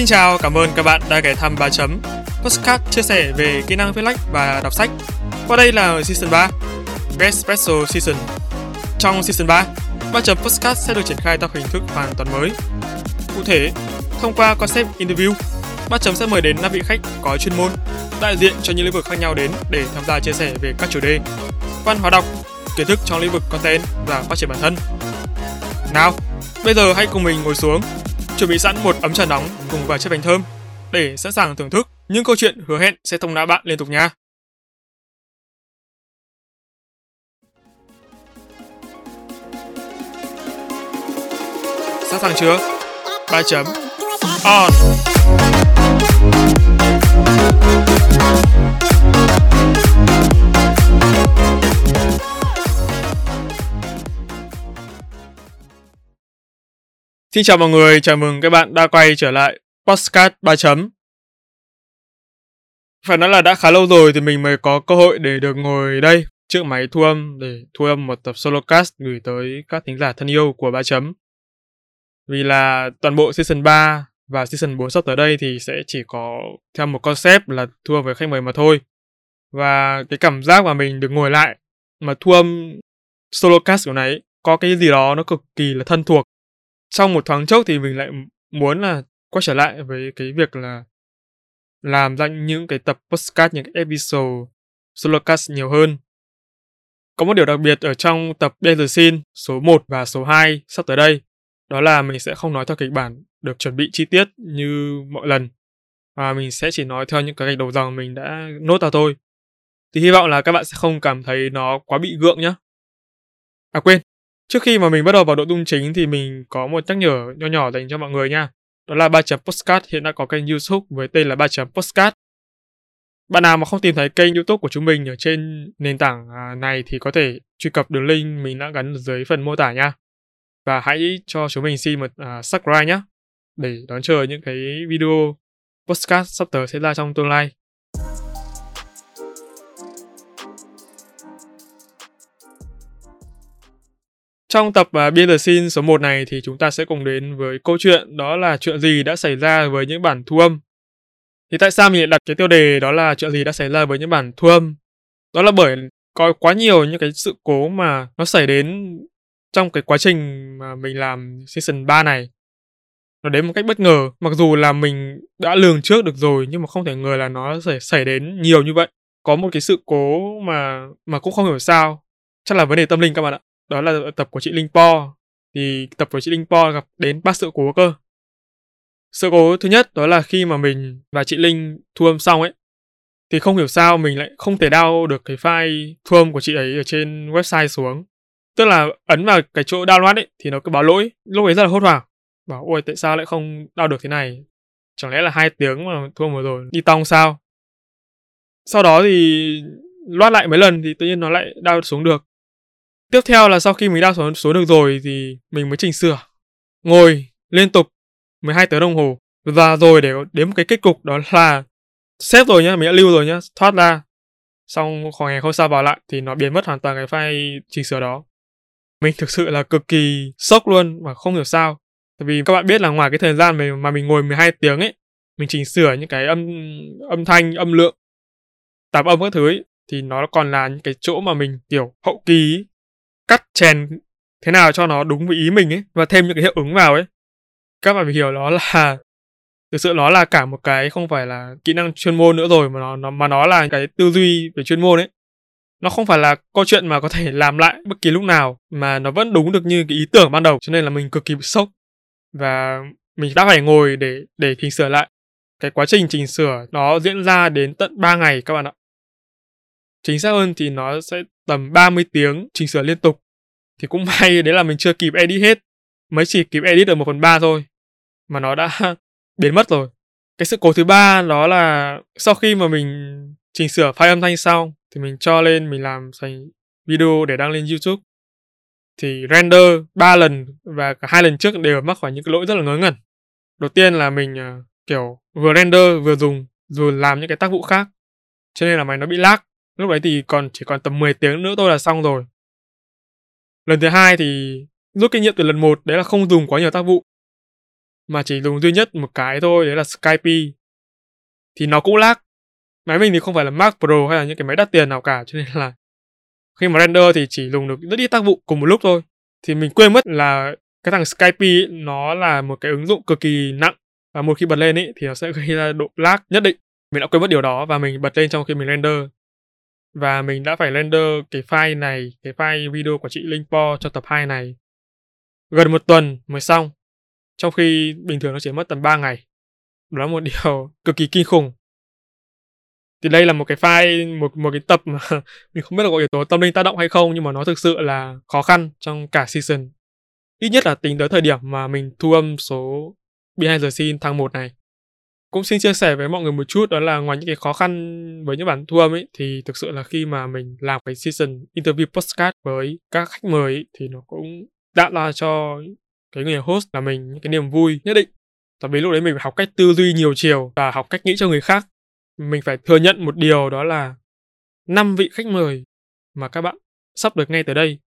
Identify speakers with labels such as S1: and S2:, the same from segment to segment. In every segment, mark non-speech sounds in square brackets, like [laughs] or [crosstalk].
S1: Xin chào, cảm ơn các bạn đã ghé thăm 3 chấm Postcard chia sẻ về kỹ năng viết lách và đọc sách. Qua đây là Season 3, Best Special Season. Trong Season 3, 3 chấm Postcard sẽ được triển khai theo hình thức hoàn toàn mới. Cụ thể, thông qua concept interview, 3 chấm sẽ mời đến 5 vị khách có chuyên môn, đại diện cho những lĩnh vực khác nhau đến để tham gia chia sẻ về các chủ đề văn hóa đọc, kiến thức trong lĩnh vực content và phát triển bản thân. Nào, bây giờ hãy cùng mình ngồi xuống, chuẩn bị sẵn một ấm trà nóng cùng vài chiếc bánh thơm để sẵn sàng thưởng thức những câu chuyện hứa hẹn sẽ thông não bạn liên tục nha. Sẵn sàng chưa? 3 chấm on. Xin chào mọi người, chào mừng các bạn đã quay trở lại Postcard 3 chấm. Phải nói là đã khá lâu rồi thì mình mới có cơ hội để được ngồi đây trước máy thu âm để thu âm một tập solocast gửi tới các thính giả thân yêu của 3 chấm. Vì là toàn bộ season 3 và season 4 sắp tới đây thì sẽ chỉ có theo một concept là thu âm với khách mời mà thôi. Và cái cảm giác mà mình được ngồi lại mà thu âm solocast của này có cái gì đó nó cực kỳ là thân thuộc sau một thoáng chốc thì mình lại muốn là quay trở lại với cái việc là làm ra những cái tập postcard những cái episode solocast nhiều hơn. Có một điều đặc biệt ở trong tập Danger Scene số 1 và số 2 sắp tới đây, đó là mình sẽ không nói theo kịch bản được chuẩn bị chi tiết như mọi lần, mà mình sẽ chỉ nói theo những cái gạch đầu dòng mình đã nốt ra thôi. Thì hy vọng là các bạn sẽ không cảm thấy nó quá bị gượng nhé. À quên, Trước khi mà mình bắt đầu vào nội dung chính thì mình có một nhắc nhở nho nhỏ dành cho mọi người nha. Đó là 3 chấm postcard hiện đã có kênh YouTube với tên là 3 chấm postcard. Bạn nào mà không tìm thấy kênh YouTube của chúng mình ở trên nền tảng à, này thì có thể truy cập đường link mình đã gắn dưới phần mô tả nha. Và hãy cho chúng mình xin một uh, subscribe nhé để đón chờ những cái video postcard sắp tới sẽ ra trong tương lai. Trong tập à, uh, Behind the Scene số 1 này thì chúng ta sẽ cùng đến với câu chuyện đó là chuyện gì đã xảy ra với những bản thu âm. Thì tại sao mình lại đặt cái tiêu đề đó là chuyện gì đã xảy ra với những bản thu âm? Đó là bởi có quá nhiều những cái sự cố mà nó xảy đến trong cái quá trình mà mình làm season 3 này. Nó đến một cách bất ngờ, mặc dù là mình đã lường trước được rồi nhưng mà không thể ngờ là nó sẽ xảy đến nhiều như vậy. Có một cái sự cố mà mà cũng không hiểu sao. Chắc là vấn đề tâm linh các bạn ạ đó là tập của chị Linh Po. Thì tập của chị Linh Po gặp đến ba sự cố cơ. Sự cố thứ nhất đó là khi mà mình và chị Linh thu âm xong ấy, thì không hiểu sao mình lại không thể download được cái file thu âm của chị ấy ở trên website xuống. Tức là ấn vào cái chỗ download ấy, thì nó cứ báo lỗi, lúc ấy rất là hốt hoảng. Bảo, ôi, tại sao lại không download được thế này? Chẳng lẽ là hai tiếng mà thu âm vừa rồi, đi tong sao? Sau đó thì loát lại mấy lần thì tự nhiên nó lại download xuống được. Tiếp theo là sau khi mình đã số, số được rồi thì mình mới chỉnh sửa. Ngồi liên tục 12 tiếng đồng hồ. Và rồi để đến một cái kết cục đó là xếp rồi nhá, mình đã lưu rồi nhá, thoát ra. Xong khoảng ngày không sao vào lại thì nó biến mất hoàn toàn cái file chỉnh sửa đó. Mình thực sự là cực kỳ sốc luôn và không hiểu sao. Tại vì các bạn biết là ngoài cái thời gian mà mình ngồi 12 tiếng ấy, mình chỉnh sửa những cái âm âm thanh, âm lượng, tạp âm các thứ ấy, thì nó còn là những cái chỗ mà mình kiểu hậu kỳ ấy, cắt chèn thế nào cho nó đúng với ý mình ấy và thêm những cái hiệu ứng vào ấy. Các bạn phải hiểu nó là thực sự nó là cả một cái không phải là kỹ năng chuyên môn nữa rồi mà nó, nó mà nó là cái tư duy về chuyên môn ấy. Nó không phải là câu chuyện mà có thể làm lại bất kỳ lúc nào mà nó vẫn đúng được như cái ý tưởng ban đầu. Cho nên là mình cực kỳ bị sốc và mình đã phải ngồi để để chỉnh sửa lại. Cái quá trình chỉnh sửa nó diễn ra đến tận 3 ngày các bạn ạ. Chính xác hơn thì nó sẽ tầm 30 tiếng chỉnh sửa liên tục. Thì cũng [laughs] may đấy là mình chưa kịp edit hết. Mới chỉ kịp edit được một phần ba thôi. Mà nó đã [laughs] biến mất rồi. Cái sự cố thứ ba đó là sau khi mà mình chỉnh sửa file âm thanh xong thì mình cho lên mình làm thành video để đăng lên youtube. Thì render ba lần và cả hai lần trước đều mắc phải những cái lỗi rất là ngớ ngẩn. Đầu tiên là mình uh, kiểu vừa render vừa dùng rồi làm những cái tác vụ khác. Cho nên là máy nó bị lag lúc đấy thì còn chỉ còn tầm 10 tiếng nữa thôi là xong rồi. Lần thứ hai thì rút kinh nghiệm từ lần một đấy là không dùng quá nhiều tác vụ. Mà chỉ dùng duy nhất một cái thôi đấy là Skype. Thì nó cũng lag. Máy mình thì không phải là Mac Pro hay là những cái máy đắt tiền nào cả cho nên là khi mà render thì chỉ dùng được rất ít tác vụ cùng một lúc thôi. Thì mình quên mất là cái thằng Skype ấy, nó là một cái ứng dụng cực kỳ nặng. Và một khi bật lên ấy thì nó sẽ gây ra độ lag nhất định. Mình đã quên mất điều đó và mình bật lên trong khi mình render và mình đã phải render cái file này, cái file video của chị Linh Po cho tập 2 này gần một tuần mới xong, trong khi bình thường nó chỉ mất tầm 3 ngày. Đó là một [laughs] điều cực kỳ kinh khủng. Thì đây là một cái file, một một cái tập mà [laughs] mình không biết là có yếu tố tâm linh tác động hay không, nhưng mà nó thực sự là khó khăn trong cả season. Ít nhất là tính tới thời điểm mà mình thu âm số behind the scene tháng 1 này cũng xin chia sẻ với mọi người một chút đó là ngoài những cái khó khăn với những bản thu âm ấy thì thực sự là khi mà mình làm cái season interview postcard với các khách mời ấy, thì nó cũng tạo ra cho cái người host là mình những cái niềm vui nhất định. Tại vì lúc đấy mình phải học cách tư duy nhiều chiều và học cách nghĩ cho người khác. Mình phải thừa nhận một điều đó là năm vị khách mời mà các bạn sắp được nghe tới đây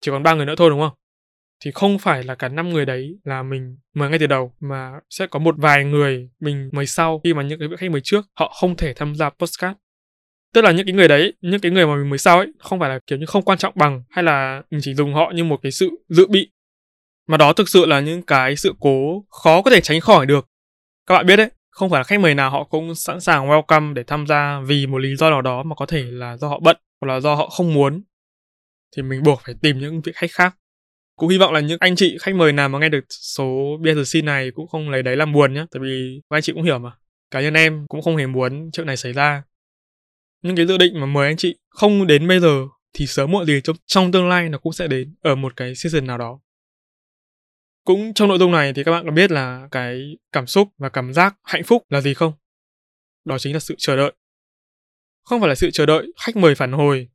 S1: chỉ còn ba người nữa thôi đúng không? Thì không phải là cả năm người đấy là mình mời ngay từ đầu mà sẽ có một vài người mình mời sau khi mà những cái vị khách mời trước, họ không thể tham gia postcard tức là những cái người đấy, những cái người mà mình mời sau ấy, không phải là kiểu như không quan trọng bằng hay là mình chỉ dùng họ như một cái sự dự bị. Mà đó thực sự là những cái sự cố khó có thể tránh khỏi được. Các bạn biết đấy, không phải là khách mời nào họ cũng sẵn sàng welcome để tham gia vì một lý do nào đó mà có thể là do họ bận hoặc là do họ không muốn. Thì mình buộc phải tìm những vị khách khác cũng hy vọng là những anh chị khách mời nào mà nghe được số BSC này cũng không lấy đấy làm buồn nhé tại vì các anh chị cũng hiểu mà cá nhân em cũng không hề muốn chuyện này xảy ra những cái dự định mà mời anh chị không đến bây giờ thì sớm muộn gì trong, trong tương lai nó cũng sẽ đến ở một cái season nào đó cũng trong nội dung này thì các bạn có biết là cái cảm xúc và cảm giác hạnh phúc là gì không? Đó chính là sự chờ đợi. Không phải là sự chờ đợi khách mời phản hồi,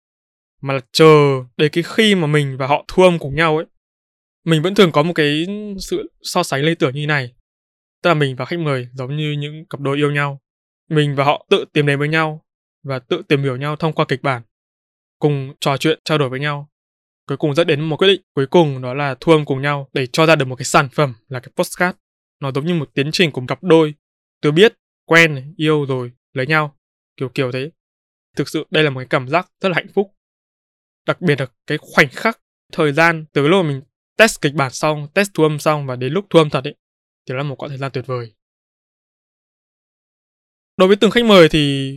S1: mà là chờ để cái khi mà mình và họ thu âm cùng nhau ấy. Mình vẫn thường có một cái sự so sánh lây tưởng như này. Tức là mình và khách mời giống như những cặp đôi yêu nhau. Mình và họ tự tìm đến với nhau và tự tìm hiểu nhau thông qua kịch bản. Cùng trò chuyện, trao đổi với nhau cuối cùng dẫn đến một quyết định cuối cùng đó là thu âm cùng nhau để cho ra được một cái sản phẩm là cái postcard nó giống như một tiến trình của cặp đôi từ biết quen yêu rồi lấy nhau kiểu kiểu thế thực sự đây là một cái cảm giác rất là hạnh phúc đặc biệt là cái khoảnh khắc thời gian từ lúc mà mình test kịch bản xong test thu âm xong và đến lúc thu âm thật ấy thì là một quãng thời gian tuyệt vời đối với từng khách mời thì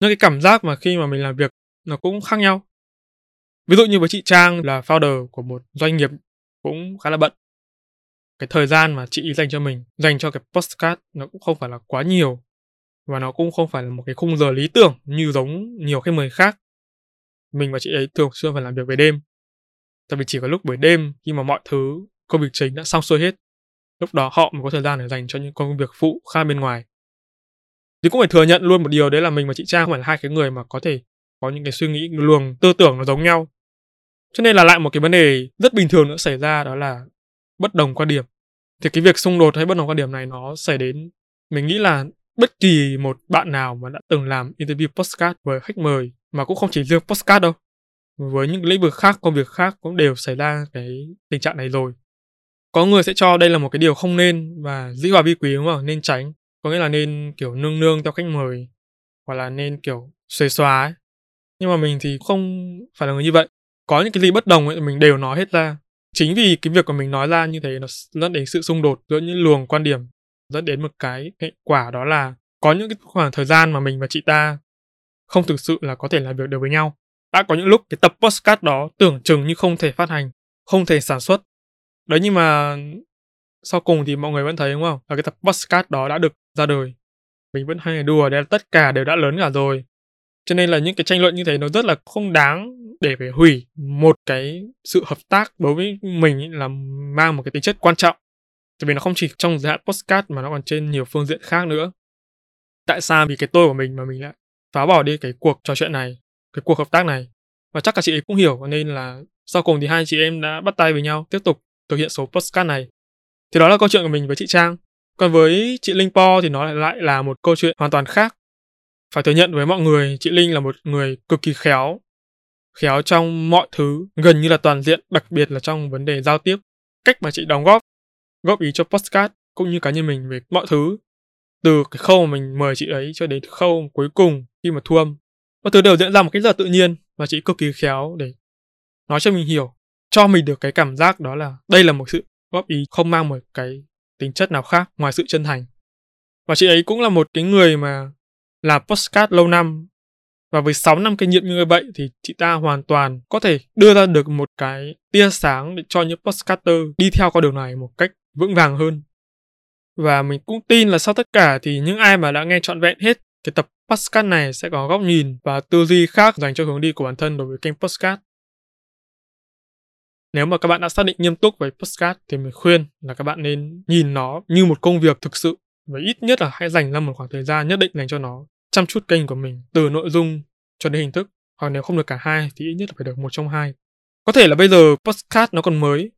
S1: những cái cảm giác mà khi mà mình làm việc nó cũng khác nhau Ví dụ như với chị Trang là founder của một doanh nghiệp cũng khá là bận. Cái thời gian mà chị dành cho mình, dành cho cái postcard nó cũng không phải là quá nhiều. Và nó cũng không phải là một cái khung giờ lý tưởng như giống nhiều khách mời khác. Mình và chị ấy thường xuyên phải làm việc về đêm. Tại vì chỉ có lúc buổi đêm khi mà mọi thứ, công việc chính đã xong xuôi hết. Lúc đó họ mới có thời gian để dành cho những công việc phụ khác bên ngoài. Thì cũng phải thừa nhận luôn một điều, đấy là mình và chị Trang không phải là hai cái người mà có thể có những cái suy nghĩ luồng, tư tưởng nó giống nhau cho nên là lại một cái vấn đề rất bình thường nữa xảy ra, đó là bất đồng quan điểm thì cái việc xung đột hay bất đồng quan điểm này nó xảy đến, mình nghĩ là bất kỳ một bạn nào mà đã từng làm interview postcard với khách mời mà cũng không chỉ riêng postcard đâu với những lĩnh vực khác, công việc khác cũng đều xảy ra cái tình trạng này rồi. Có người sẽ cho đây là một cái điều không nên và dĩ hòa vi quý, đúng không? Nên tránh. Có nghĩa là nên, kiểu, nương nương theo khách mời, hoặc là nên, kiểu, xuề xóa ấy. Nhưng mà mình thì không phải là người như vậy. Có những cái gì bất đồng ấy, mình đều nói hết ra. Chính vì cái việc của mình nói ra như thế, nó dẫn đến sự xung đột giữa những luồng quan điểm, dẫn đến một cái hệ quả đó là có những cái khoảng thời gian mà mình và chị ta không thực sự là có thể làm việc được với nhau đã có những lúc cái tập postcard đó tưởng chừng như không thể phát hành, không thể sản xuất. Đấy, nhưng mà sau cùng thì mọi người vẫn thấy, đúng không? Là cái tập postcard đó đã được ra đời. Mình vẫn hay đùa đấy là tất cả đều đã lớn cả rồi. Cho nên là những cái tranh luận như thế nó rất là không đáng để phải hủy một cái sự hợp tác đối với mình là mang một cái tính chất quan trọng. Tại vì nó không chỉ trong giới hạn postcard mà nó còn trên nhiều phương diện khác nữa. Tại sao? Vì cái tôi của mình mà mình lại phá bỏ đi cái cuộc trò chuyện này cái cuộc hợp tác này và chắc cả chị ấy cũng hiểu nên là sau cùng thì hai chị em đã bắt tay với nhau tiếp tục thực hiện số postcard này thì đó là câu chuyện của mình với chị Trang còn với chị Linh Po thì nó lại, là một câu chuyện hoàn toàn khác phải thừa nhận với mọi người, chị Linh là một người cực kỳ khéo. Khéo trong mọi thứ, gần như là toàn diện, đặc biệt là trong vấn đề giao tiếp. Cách mà chị đóng góp, góp ý cho postcard cũng như cá nhân mình về mọi thứ từ cái khâu mà mình mời chị ấy cho đến khâu cuối cùng khi mà thu âm mọi thứ đều diễn ra một cách rất là tự nhiên và chị cực kỳ khéo để nói cho mình hiểu, cho mình được cái cảm giác đó là đây là một sự góp ý không mang một cái tính chất nào khác ngoài sự chân thành và chị ấy cũng là một cái người mà làm postcard lâu năm và với 6 năm kinh nghiệm như vậy thì chị ta hoàn toàn có thể đưa ra được một cái tia sáng để cho những postcarder đi theo con đường này một cách vững vàng hơn. Và mình cũng tin là sau tất cả thì những ai mà đã nghe trọn vẹn hết cái tập postcard này sẽ có góc nhìn và tư duy khác dành cho hướng đi của bản thân đối với kênh postcard. Nếu mà các bạn đã xác định nghiêm túc với postcard thì mình khuyên là các bạn nên nhìn nó như một công việc thực sự và ít nhất là hãy dành ra một khoảng thời gian nhất định dành cho nó, chăm chút kênh của mình từ nội dung cho đến hình thức, hoặc nếu không được cả hai thì ít nhất là phải được một trong hai có thể là bây giờ postcard nó còn mới,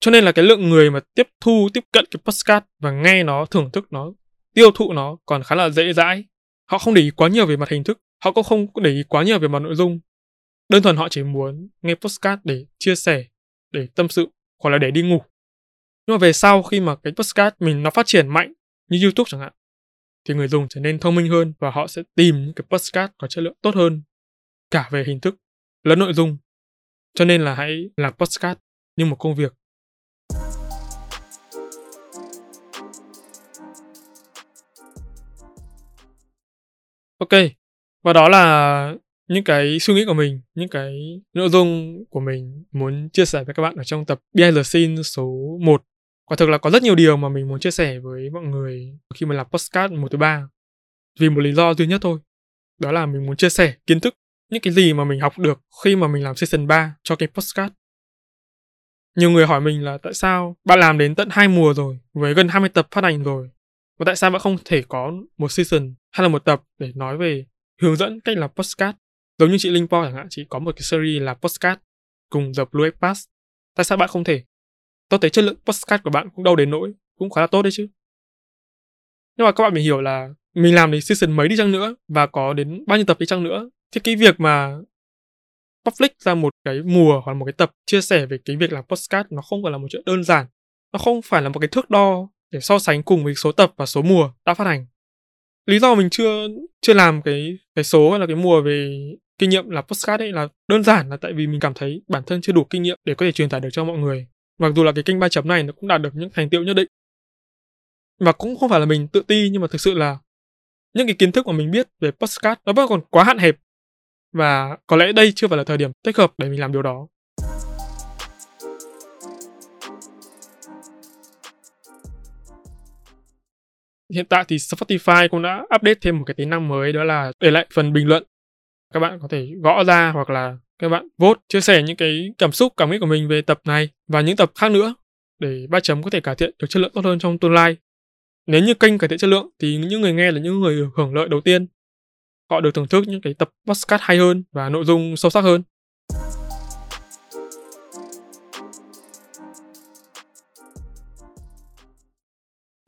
S1: cho nên là cái lượng người mà tiếp thu, tiếp cận cái postcard và nghe nó, thưởng thức nó, tiêu thụ nó còn khá là dễ dãi họ không để ý quá nhiều về mặt hình thức, họ cũng không để ý quá nhiều về mặt nội dung. Đơn thuần họ chỉ muốn nghe postcard để chia sẻ, để tâm sự, hoặc là để đi ngủ. Nhưng mà về sau khi mà cái postcard mình nó phát triển mạnh như youtube chẳng hạn, thì người dùng trở nên thông minh hơn và họ sẽ tìm những cái postcard có chất lượng tốt hơn, cả về hình thức lẫn nội dung. Cho nên là hãy làm postcard như một công việc. Ok, và đó là những cái suy nghĩ của mình, những cái nội dung của mình muốn chia sẻ với các bạn ở trong tập Behind the Scene số 1 quả thực là có rất nhiều điều mà mình muốn chia sẻ với mọi người khi mà làm postcard một thứ ba. Vì một lý do duy nhất thôi, đó là mình muốn chia sẻ kiến thức, những cái gì mà mình học được khi mà mình làm season 3 cho cái postcard nhiều người hỏi mình là tại sao bạn làm đến tận hai mùa rồi, với gần 20 tập phát hành rồi và tại sao bạn không thể có một season hay là một tập để nói về hướng dẫn cách làm postcard giống như chị Linh Po chẳng hạn chị có một cái series là postcard cùng The Blue Pass. Tại sao bạn không thể? Tôi thấy chất lượng postcard của bạn cũng đâu đến nỗi cũng khá là tốt đấy chứ. Nhưng mà các bạn phải hiểu là mình làm đến season mấy đi chăng nữa và có đến bao nhiêu tập đi chăng nữa thì cái việc mà public ra một cái mùa hoặc một cái tập chia sẻ về cái việc làm postcard nó không phải là một chuyện đơn giản. Nó không phải là một cái thước đo để so sánh cùng với số tập và số mùa đã phát hành. Lý do mình chưa chưa làm cái cái số hay là cái mùa về kinh nghiệm là postcard ấy là đơn giản là tại vì mình cảm thấy bản thân chưa đủ kinh nghiệm để có thể truyền tải được cho mọi người. Mặc dù là cái kênh ba chấm này nó cũng đạt được những thành tiệu nhất định. Và cũng không phải là mình tự ti nhưng mà thực sự là những cái kiến thức mà mình biết về postcard nó vẫn còn quá hạn hẹp. Và có lẽ đây chưa phải là thời điểm thích hợp để mình làm điều đó. Hiện tại thì Spotify cũng đã update thêm một cái tính năng mới, đó là để lại phần bình luận. Các bạn có thể gõ ra hoặc là các bạn vote, chia sẻ những cái cảm xúc, cảm nghĩ của mình về tập này và những tập khác nữa để ba chấm có thể cải thiện được chất lượng tốt hơn trong tương lai. Nếu như kênh cải thiện chất lượng thì những người nghe là những người hưởng lợi đầu tiên. Họ được thưởng thức những cái tập podcast hay hơn và nội dung sâu sắc hơn.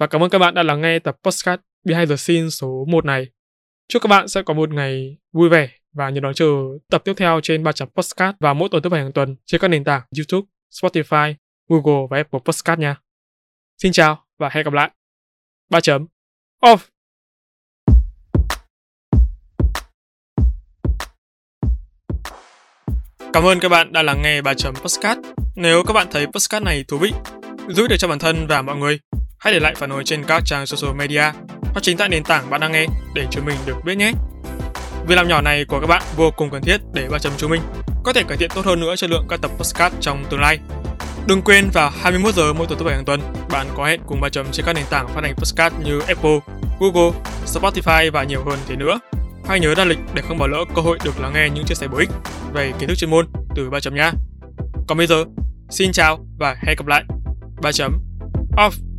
S1: Và cảm ơn các bạn đã lắng nghe tập podcast Behind the Scenes số 1 này. Chúc các bạn sẽ có một ngày vui vẻ và nhớ đón chờ tập tiếp theo trên 300 podcast và mỗi tuần thứ bảy hàng tuần trên các nền tảng YouTube, Spotify, Google và Apple Podcast nha. Xin chào và hẹn gặp lại. 3 chấm. Off. Cảm ơn các bạn đã lắng nghe 3 chấm podcast. Nếu các bạn thấy podcast này thú vị, giúp được cho bản thân và mọi người, hãy để lại phản hồi trên các trang social media hoặc chính tại nền tảng bạn đang nghe để chúng mình được biết nhé. Việc làm nhỏ này của các bạn vô cùng cần thiết để ba chấm chúng mình có thể cải thiện tốt hơn nữa chất lượng các tập podcast trong tương lai. Đừng quên vào 21 giờ mỗi tuần thứ bảy hàng tuần, bạn có hẹn cùng ba chấm trên các nền tảng phát hành podcast như Apple, Google, Spotify và nhiều hơn thế nữa. Hãy nhớ đăng lịch để không bỏ lỡ cơ hội được lắng nghe những chia sẻ bổ ích về kiến thức chuyên môn từ ba chấm nha. Còn bây giờ, xin chào và hẹn gặp lại. Ba chấm off.